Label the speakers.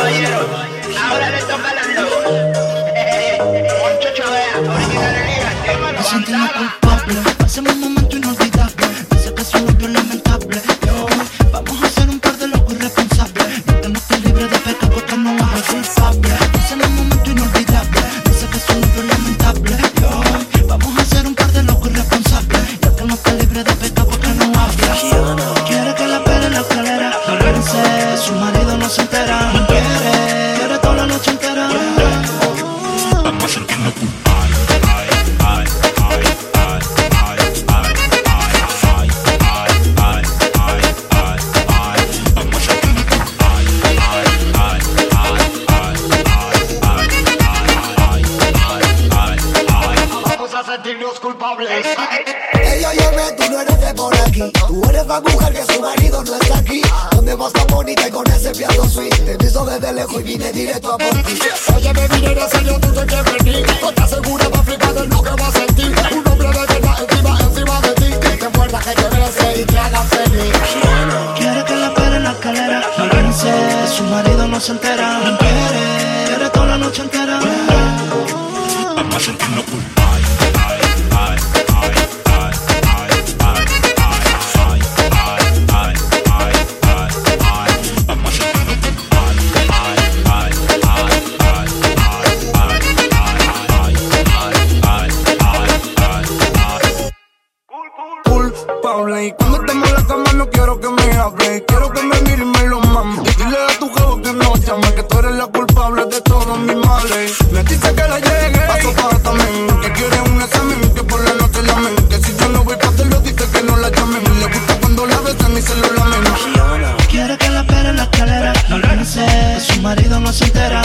Speaker 1: Ahora le toca a la loca. Poncho Chavea, original Elías, tema
Speaker 2: Me siento
Speaker 1: Gonzaga.
Speaker 2: culpable. Pasemos un momento inolvidable. Dice que su novio es lamentable. Yo, vamos a hacer un par de locos irresponsables. No te notes libre de pecado porque no vas a culpable. Pasemos un momento inolvidable. Dice que novio es lamentable. Yo, vamos a hacer un par de locos irresponsables. Ya que no libre de pecado porque no habla. Quiere que la pele en la escalera. No piense, su marido no se entera.
Speaker 3: Tú no eres por aquí. Tú
Speaker 2: se entera. No quiere, quiere toda la noche entera.
Speaker 4: Vamos a sentirnos culpables. Vamos a sentirnos
Speaker 5: culpable Y cuando estemos en la cama no quiero que me hable Quiero que me mire y me lo mame
Speaker 2: Su marido no se entera.